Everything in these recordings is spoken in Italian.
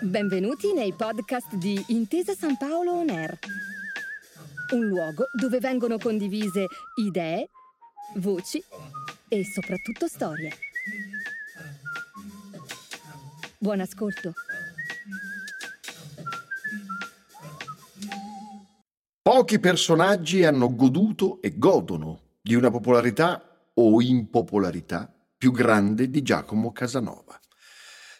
Benvenuti nei podcast di Intesa San Paolo On Air, un luogo dove vengono condivise idee, voci e soprattutto storie. Buon ascolto. Pochi personaggi hanno goduto e godono di una popolarità o impopolarità più grande di Giacomo Casanova.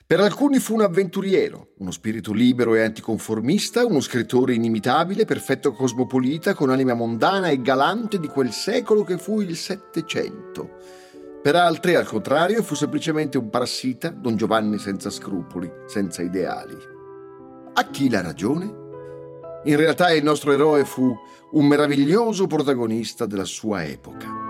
Per alcuni fu un avventuriero, uno spirito libero e anticonformista, uno scrittore inimitabile, perfetto cosmopolita, con anima mondana e galante di quel secolo che fu il Settecento. Per altri, al contrario, fu semplicemente un parassita, Don Giovanni senza scrupoli, senza ideali. A chi la ragione? In realtà il nostro eroe fu un meraviglioso protagonista della sua epoca.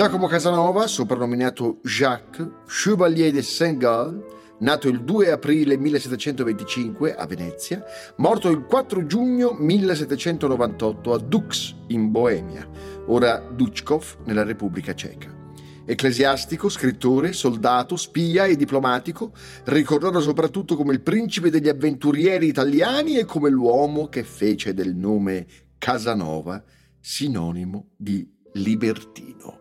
Giacomo Casanova, soprannominato Jacques, Chevalier de Saint-Gall, nato il 2 aprile 1725 a Venezia, morto il 4 giugno 1798 a Dux, in Boemia, ora Duchkov, nella Repubblica Ceca. Ecclesiastico, scrittore, soldato, spia e diplomatico, ricordato soprattutto come il principe degli avventurieri italiani e come l'uomo che fece del nome Casanova sinonimo di libertino.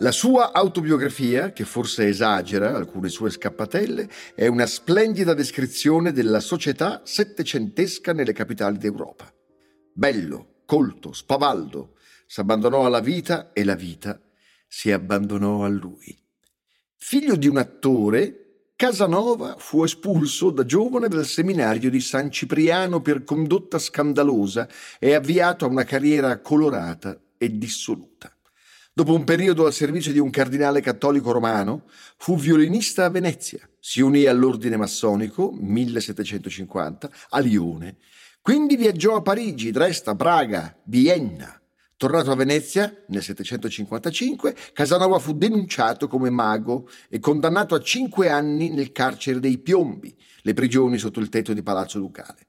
La sua autobiografia, che forse esagera alcune sue scappatelle, è una splendida descrizione della società settecentesca nelle capitali d'Europa. Bello, colto, spavaldo, s'abbandonò alla vita e la vita si abbandonò a lui. Figlio di un attore, Casanova fu espulso da giovane dal seminario di San Cipriano per condotta scandalosa e avviato a una carriera colorata e dissoluta. Dopo un periodo al servizio di un cardinale cattolico romano, fu violinista a Venezia, si unì all'ordine massonico 1750 a Lione, quindi viaggiò a Parigi, Dresda, Praga, Vienna. Tornato a Venezia nel 755, Casanova fu denunciato come mago e condannato a cinque anni nel carcere dei Piombi, le prigioni sotto il tetto di Palazzo Ducale.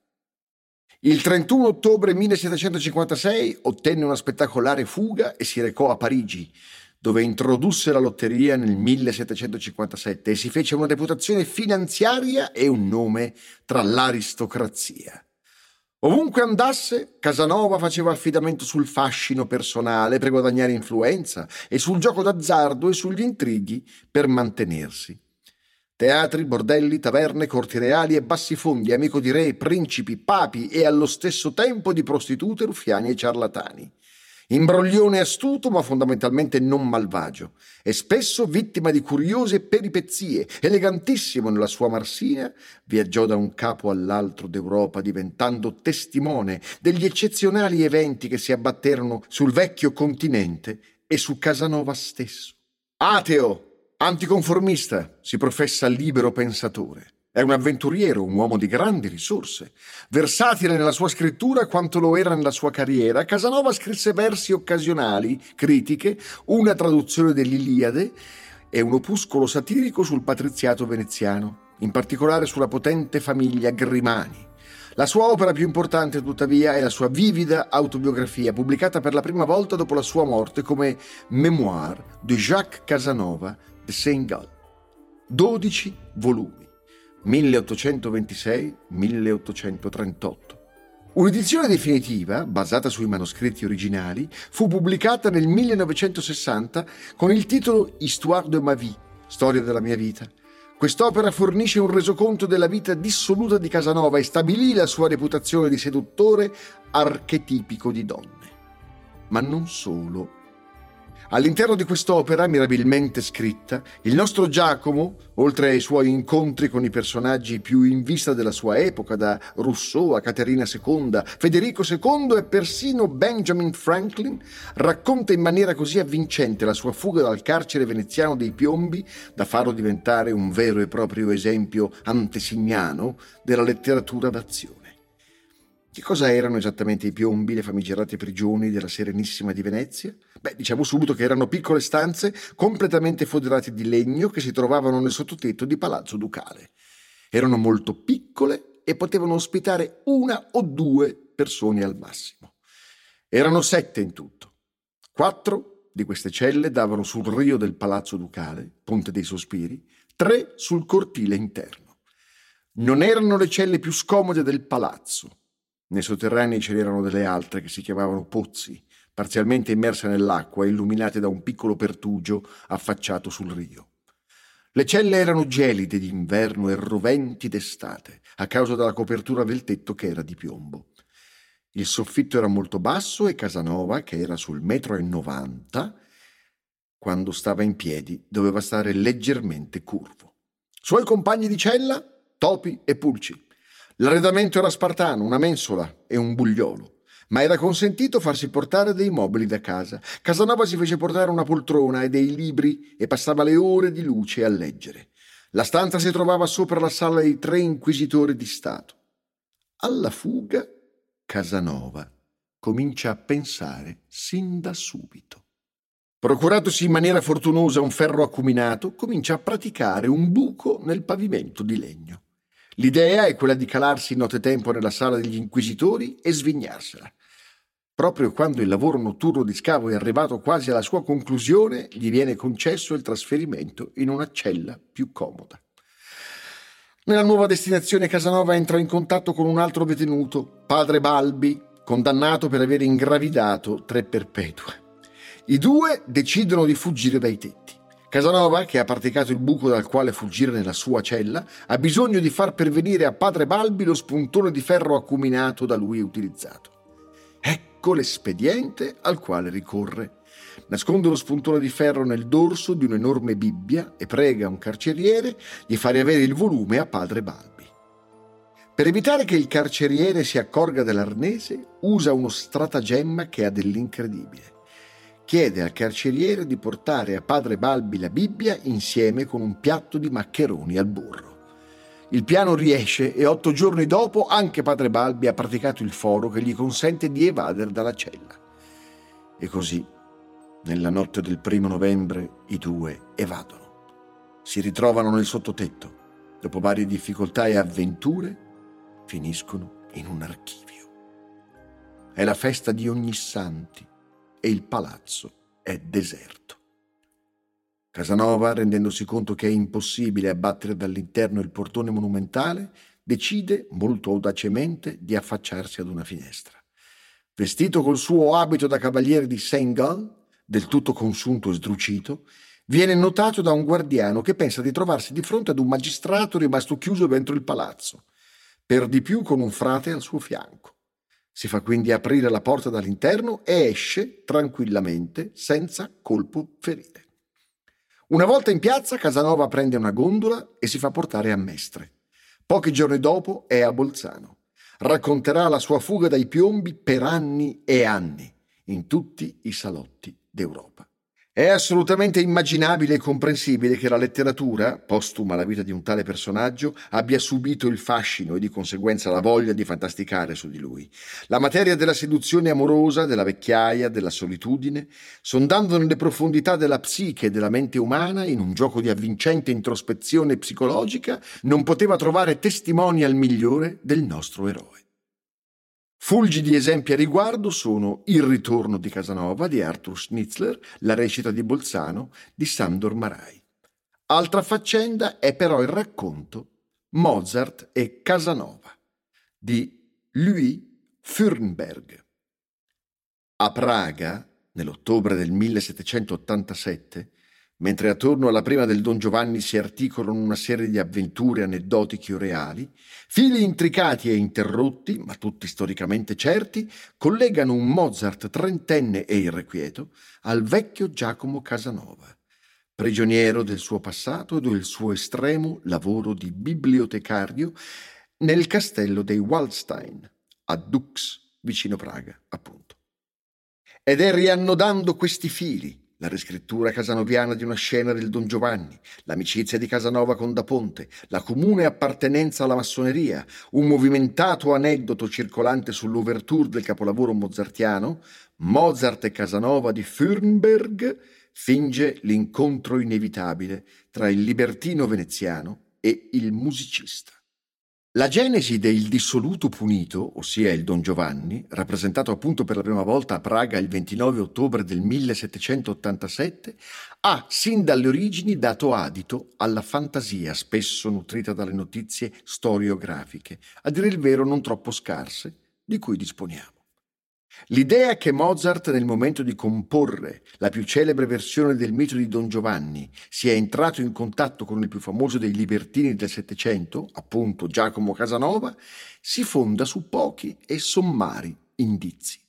Il 31 ottobre 1756 ottenne una spettacolare fuga e si recò a Parigi, dove introdusse la lotteria nel 1757 e si fece una reputazione finanziaria e un nome tra l'aristocrazia. Ovunque andasse, Casanova faceva affidamento sul fascino personale per guadagnare influenza e sul gioco d'azzardo e sugli intrighi per mantenersi. Teatri, bordelli, taverne, corti reali e bassi fondi, amico di re, principi, papi e allo stesso tempo di prostitute, ruffiani e ciarlatani. Imbroglione astuto, ma fondamentalmente non malvagio, e spesso vittima di curiose peripezie, elegantissimo nella sua marsina, viaggiò da un capo all'altro d'Europa diventando testimone degli eccezionali eventi che si abbatterono sul vecchio continente e su Casanova stesso. Ateo, Anticonformista, si professa libero pensatore. È un avventuriero, un uomo di grandi risorse. Versatile nella sua scrittura quanto lo era nella sua carriera, Casanova scrisse versi occasionali, critiche, una traduzione dell'Iliade e un opuscolo satirico sul patriziato veneziano, in particolare sulla potente famiglia Grimani. La sua opera più importante, tuttavia, è la sua vivida autobiografia, pubblicata per la prima volta dopo la sua morte come Memoir de Jacques Casanova, Single, 12 volumi, 1826-1838. Un'edizione definitiva, basata sui manoscritti originali, fu pubblicata nel 1960 con il titolo Histoire de ma vie, Storia della mia vita. Quest'opera fornisce un resoconto della vita dissoluta di Casanova e stabilì la sua reputazione di seduttore archetipico di donne. Ma non solo. All'interno di quest'opera, mirabilmente scritta, il nostro Giacomo, oltre ai suoi incontri con i personaggi più in vista della sua epoca, da Rousseau a Caterina II, Federico II e persino Benjamin Franklin, racconta in maniera così avvincente la sua fuga dal carcere veneziano dei piombi da farlo diventare un vero e proprio esempio antesignano della letteratura d'azione. Che cosa erano esattamente i piombi, le famigerate prigioni della Serenissima di Venezia? Beh, diciamo subito che erano piccole stanze completamente foderate di legno che si trovavano nel sottotetto di Palazzo Ducale. Erano molto piccole e potevano ospitare una o due persone al massimo. Erano sette in tutto. Quattro di queste celle davano sul rio del Palazzo Ducale, Ponte dei Sospiri, tre sul cortile interno. Non erano le celle più scomode del palazzo, nei sotterranei ce n'erano delle altre che si chiamavano pozzi, parzialmente immerse nell'acqua e illuminate da un piccolo pertugio affacciato sul rio. Le celle erano gelide d'inverno e roventi d'estate, a causa della copertura del tetto che era di piombo. Il soffitto era molto basso e Casanova, che era sul metro e novanta, quando stava in piedi doveva stare leggermente curvo. Suoi compagni di cella, topi e pulci. L'arredamento era spartano, una mensola e un bugliolo, ma era consentito farsi portare dei mobili da casa. Casanova si fece portare una poltrona e dei libri e passava le ore di luce a leggere. La stanza si trovava sopra la sala dei tre inquisitori di Stato. Alla fuga, Casanova comincia a pensare sin da subito. Procuratosi in maniera fortunosa un ferro acuminato, comincia a praticare un buco nel pavimento di legno. L'idea è quella di calarsi in nottetempo nella sala degli inquisitori e svignarsela. Proprio quando il lavoro notturno di scavo è arrivato quasi alla sua conclusione, gli viene concesso il trasferimento in una cella più comoda. Nella nuova destinazione Casanova entra in contatto con un altro detenuto, padre Balbi, condannato per aver ingravidato tre perpetue. I due decidono di fuggire dai tetti. Casanova, che ha praticato il buco dal quale fuggire nella sua cella, ha bisogno di far pervenire a padre Balbi lo spuntone di ferro acuminato da lui utilizzato. Ecco l'espediente al quale ricorre. Nasconde lo spuntone di ferro nel dorso di un'enorme Bibbia e prega un carceriere di fare avere il volume a padre Balbi. Per evitare che il carceriere si accorga dell'arnese, usa uno stratagemma che ha dell'incredibile chiede al carceriere di portare a padre Balbi la Bibbia insieme con un piatto di maccheroni al burro. Il piano riesce e otto giorni dopo anche padre Balbi ha praticato il foro che gli consente di evadere dalla cella. E così, nella notte del primo novembre, i due evadono. Si ritrovano nel sottotetto. Dopo varie difficoltà e avventure, finiscono in un archivio. È la festa di ogni santi e il palazzo è deserto. Casanova, rendendosi conto che è impossibile abbattere dall'interno il portone monumentale, decide molto audacemente di affacciarsi ad una finestra. Vestito col suo abito da cavaliere di Saint Gall, del tutto consunto e sdrucito, viene notato da un guardiano che pensa di trovarsi di fronte ad un magistrato rimasto chiuso dentro il palazzo, per di più con un frate al suo fianco. Si fa quindi aprire la porta dall'interno e esce tranquillamente, senza colpo ferire. Una volta in piazza, Casanova prende una gondola e si fa portare a Mestre. Pochi giorni dopo è a Bolzano. Racconterà la sua fuga dai piombi per anni e anni, in tutti i salotti d'Europa. È assolutamente immaginabile e comprensibile che la letteratura, postuma alla vita di un tale personaggio, abbia subito il fascino e di conseguenza la voglia di fantasticare su di lui. La materia della seduzione amorosa, della vecchiaia, della solitudine, sondando nelle profondità della psiche e della mente umana, in un gioco di avvincente introspezione psicologica, non poteva trovare testimonial migliore del nostro eroe. Fulgidi esempi a riguardo sono Il ritorno di Casanova di Arthur Schnitzler, La recita di Bolzano di Sandor Marai. Altra faccenda è però il racconto Mozart e Casanova di Louis Fürnberg. A Praga, nell'ottobre del 1787, Mentre attorno alla prima del Don Giovanni si articolano una serie di avventure aneddotiche o reali, fili intricati e interrotti, ma tutti storicamente certi, collegano un Mozart trentenne e irrequieto al vecchio Giacomo Casanova, prigioniero del suo passato e del suo estremo lavoro di bibliotecario nel castello dei Waldstein, a Dux, vicino Praga, appunto. Ed è riannodando questi fili la riscrittura casanoviana di una scena del Don Giovanni, l'amicizia di Casanova con Da Ponte, la comune appartenenza alla massoneria, un movimentato aneddoto circolante sull'ouverture del capolavoro mozartiano, Mozart e Casanova di Fürnberg, finge l'incontro inevitabile tra il libertino veneziano e il musicista. La genesi del dissoluto punito, ossia il Don Giovanni, rappresentato appunto per la prima volta a Praga il 29 ottobre del 1787, ha sin dalle origini dato adito alla fantasia spesso nutrita dalle notizie storiografiche, a dire il vero non troppo scarse, di cui disponiamo. L'idea che Mozart, nel momento di comporre la più celebre versione del mito di Don Giovanni, sia entrato in contatto con il più famoso dei libertini del Settecento, appunto Giacomo Casanova, si fonda su pochi e sommari indizi.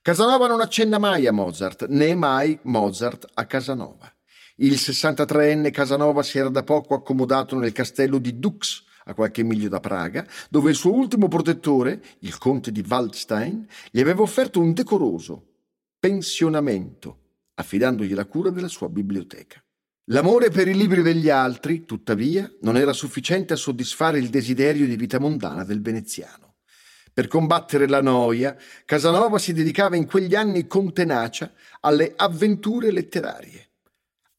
Casanova non accenna mai a Mozart, né mai Mozart a Casanova. Il 63enne Casanova si era da poco accomodato nel castello di Dux, a qualche miglio da Praga, dove il suo ultimo protettore, il conte di Waldstein, gli aveva offerto un decoroso pensionamento, affidandogli la cura della sua biblioteca. L'amore per i libri degli altri, tuttavia, non era sufficiente a soddisfare il desiderio di vita mondana del veneziano. Per combattere la noia, Casanova si dedicava in quegli anni con tenacia alle avventure letterarie.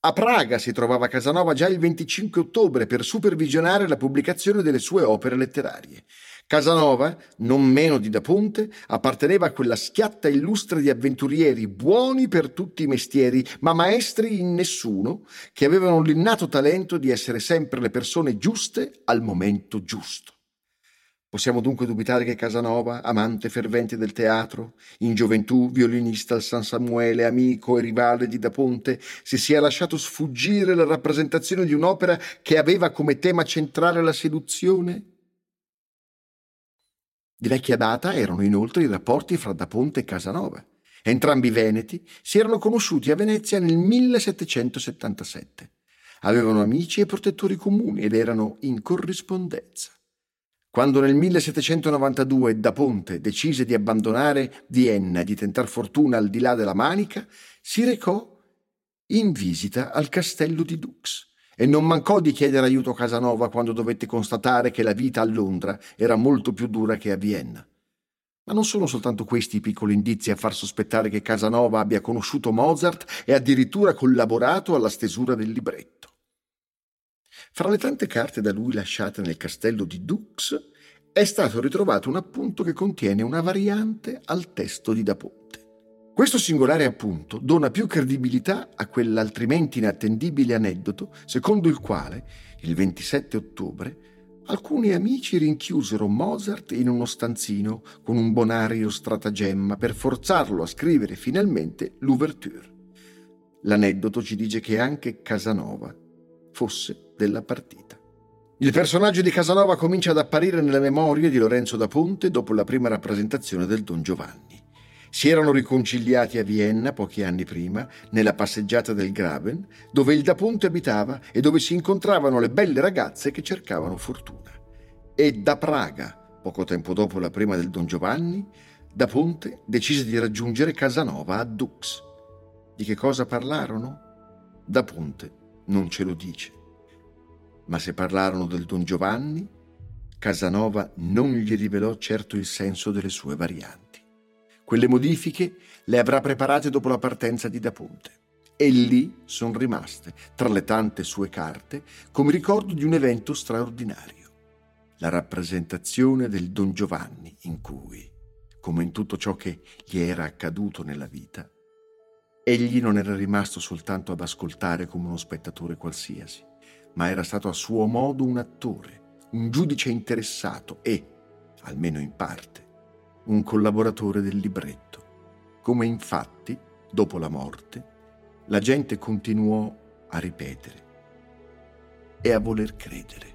A Praga si trovava Casanova già il 25 ottobre per supervisionare la pubblicazione delle sue opere letterarie. Casanova, non meno di Da Ponte, apparteneva a quella schiatta illustre di avventurieri buoni per tutti i mestieri, ma maestri in nessuno, che avevano l'innato talento di essere sempre le persone giuste al momento giusto. Possiamo dunque dubitare che Casanova, amante fervente del teatro, in gioventù violinista al San Samuele, amico e rivale di Da Ponte, si sia lasciato sfuggire la rappresentazione di un'opera che aveva come tema centrale la seduzione? Di vecchia data erano inoltre i rapporti fra Da Ponte e Casanova. Entrambi veneti si erano conosciuti a Venezia nel 1777. Avevano amici e protettori comuni ed erano in corrispondenza. Quando nel 1792 Da Ponte decise di abbandonare Vienna e di tentar fortuna al di là della Manica, si recò in visita al castello di Dux e non mancò di chiedere aiuto a Casanova quando dovette constatare che la vita a Londra era molto più dura che a Vienna. Ma non sono soltanto questi i piccoli indizi a far sospettare che Casanova abbia conosciuto Mozart e addirittura collaborato alla stesura del libretto. Fra le tante carte da lui lasciate nel castello di Dux è stato ritrovato un appunto che contiene una variante al testo di Da Ponte. Questo singolare appunto dona più credibilità a quell'altrimenti inattendibile aneddoto secondo il quale, il 27 ottobre, alcuni amici rinchiusero Mozart in uno stanzino con un bonario stratagemma per forzarlo a scrivere finalmente l'ouverture. L'aneddoto ci dice che anche Casanova fosse della partita. Il personaggio di Casanova comincia ad apparire nelle memorie di Lorenzo da Ponte dopo la prima rappresentazione del Don Giovanni. Si erano riconciliati a Vienna pochi anni prima, nella passeggiata del Graben, dove il da Ponte abitava e dove si incontravano le belle ragazze che cercavano fortuna. E da Praga, poco tempo dopo la prima del Don Giovanni, da Ponte decise di raggiungere Casanova a Dux. Di che cosa parlarono? Da Ponte non ce lo dice. Ma se parlarono del Don Giovanni, Casanova non gli rivelò certo il senso delle sue varianti. Quelle modifiche le avrà preparate dopo la partenza di Da Ponte e lì sono rimaste, tra le tante sue carte, come ricordo di un evento straordinario, la rappresentazione del Don Giovanni in cui, come in tutto ciò che gli era accaduto nella vita, Egli non era rimasto soltanto ad ascoltare come uno spettatore qualsiasi, ma era stato a suo modo un attore, un giudice interessato e, almeno in parte, un collaboratore del libretto, come infatti, dopo la morte, la gente continuò a ripetere e a voler credere.